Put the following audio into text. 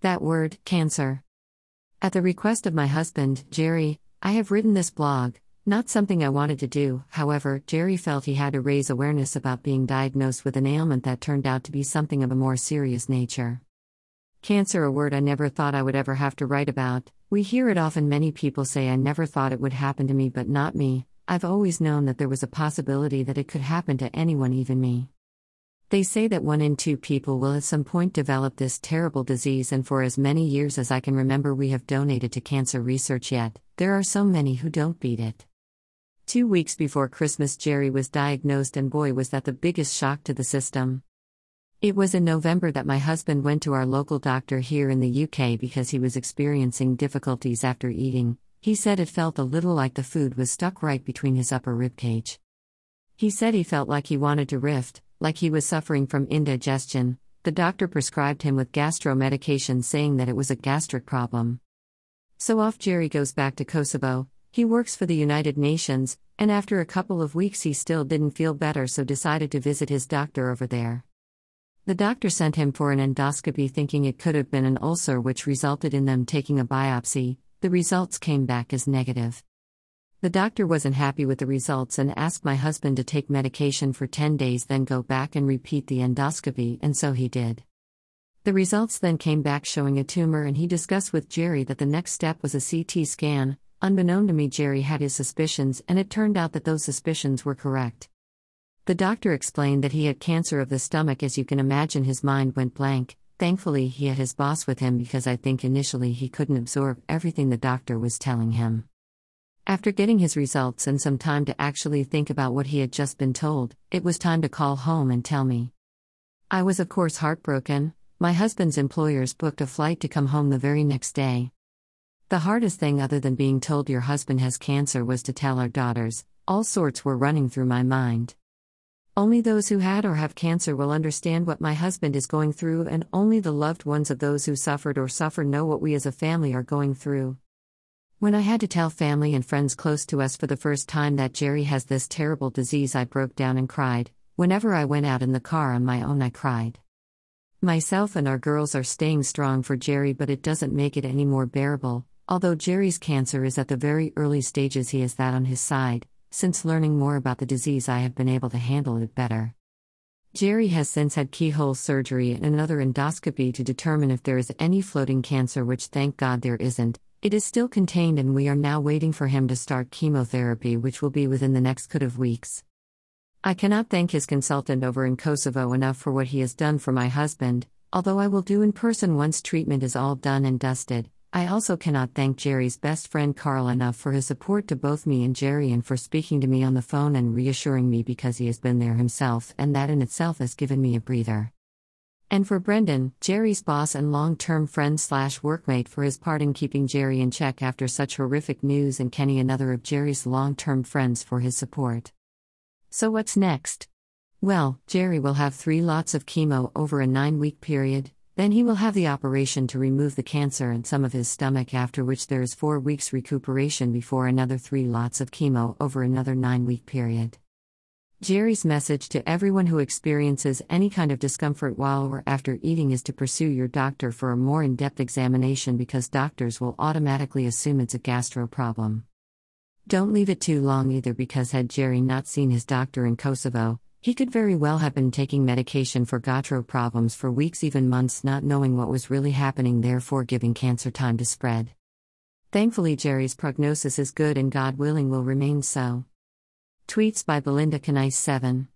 That word, cancer. At the request of my husband, Jerry, I have written this blog, not something I wanted to do, however, Jerry felt he had to raise awareness about being diagnosed with an ailment that turned out to be something of a more serious nature. Cancer, a word I never thought I would ever have to write about. We hear it often. Many people say, I never thought it would happen to me, but not me. I've always known that there was a possibility that it could happen to anyone, even me. They say that one in two people will at some point develop this terrible disease, and for as many years as I can remember, we have donated to cancer research, yet, there are so many who don't beat it. Two weeks before Christmas, Jerry was diagnosed, and boy, was that the biggest shock to the system. It was in November that my husband went to our local doctor here in the UK because he was experiencing difficulties after eating. He said it felt a little like the food was stuck right between his upper rib cage. He said he felt like he wanted to rift, like he was suffering from indigestion. The doctor prescribed him with gastro medication, saying that it was a gastric problem. So off Jerry goes back to Kosovo. He works for the United Nations, and after a couple of weeks he still didn't feel better, so decided to visit his doctor over there. The doctor sent him for an endoscopy thinking it could have been an ulcer, which resulted in them taking a biopsy. The results came back as negative. The doctor wasn't happy with the results and asked my husband to take medication for 10 days, then go back and repeat the endoscopy, and so he did. The results then came back showing a tumor, and he discussed with Jerry that the next step was a CT scan. Unbeknown to me, Jerry had his suspicions, and it turned out that those suspicions were correct. The doctor explained that he had cancer of the stomach. As you can imagine, his mind went blank. Thankfully, he had his boss with him because I think initially he couldn't absorb everything the doctor was telling him. After getting his results and some time to actually think about what he had just been told, it was time to call home and tell me. I was, of course, heartbroken. My husband's employers booked a flight to come home the very next day. The hardest thing, other than being told your husband has cancer, was to tell our daughters. All sorts were running through my mind. Only those who had or have cancer will understand what my husband is going through, and only the loved ones of those who suffered or suffer know what we as a family are going through. When I had to tell family and friends close to us for the first time that Jerry has this terrible disease, I broke down and cried. Whenever I went out in the car on my own, I cried. Myself and our girls are staying strong for Jerry, but it doesn't make it any more bearable. Although Jerry's cancer is at the very early stages, he has that on his side, since learning more about the disease, I have been able to handle it better. Jerry has since had keyhole surgery and another endoscopy to determine if there is any floating cancer, which thank God there isn't. It is still contained, and we are now waiting for him to start chemotherapy, which will be within the next couple of weeks. I cannot thank his consultant over in Kosovo enough for what he has done for my husband, although I will do in person once treatment is all done and dusted. I also cannot thank Jerry's best friend Carl enough for his support to both me and Jerry and for speaking to me on the phone and reassuring me because he has been there himself, and that in itself has given me a breather. And for Brendan, Jerry's boss and long term friend slash workmate, for his part in keeping Jerry in check after such horrific news, and Kenny, another of Jerry's long term friends, for his support. So, what's next? Well, Jerry will have three lots of chemo over a nine week period, then he will have the operation to remove the cancer and some of his stomach, after which there is four weeks recuperation before another three lots of chemo over another nine week period. Jerry's message to everyone who experiences any kind of discomfort while or after eating is to pursue your doctor for a more in depth examination because doctors will automatically assume it's a gastro problem. Don't leave it too long either because had Jerry not seen his doctor in Kosovo, he could very well have been taking medication for gastro problems for weeks, even months, not knowing what was really happening, therefore giving cancer time to spread. Thankfully, Jerry's prognosis is good and God willing will remain so. Tweets by Belinda Kanice 7.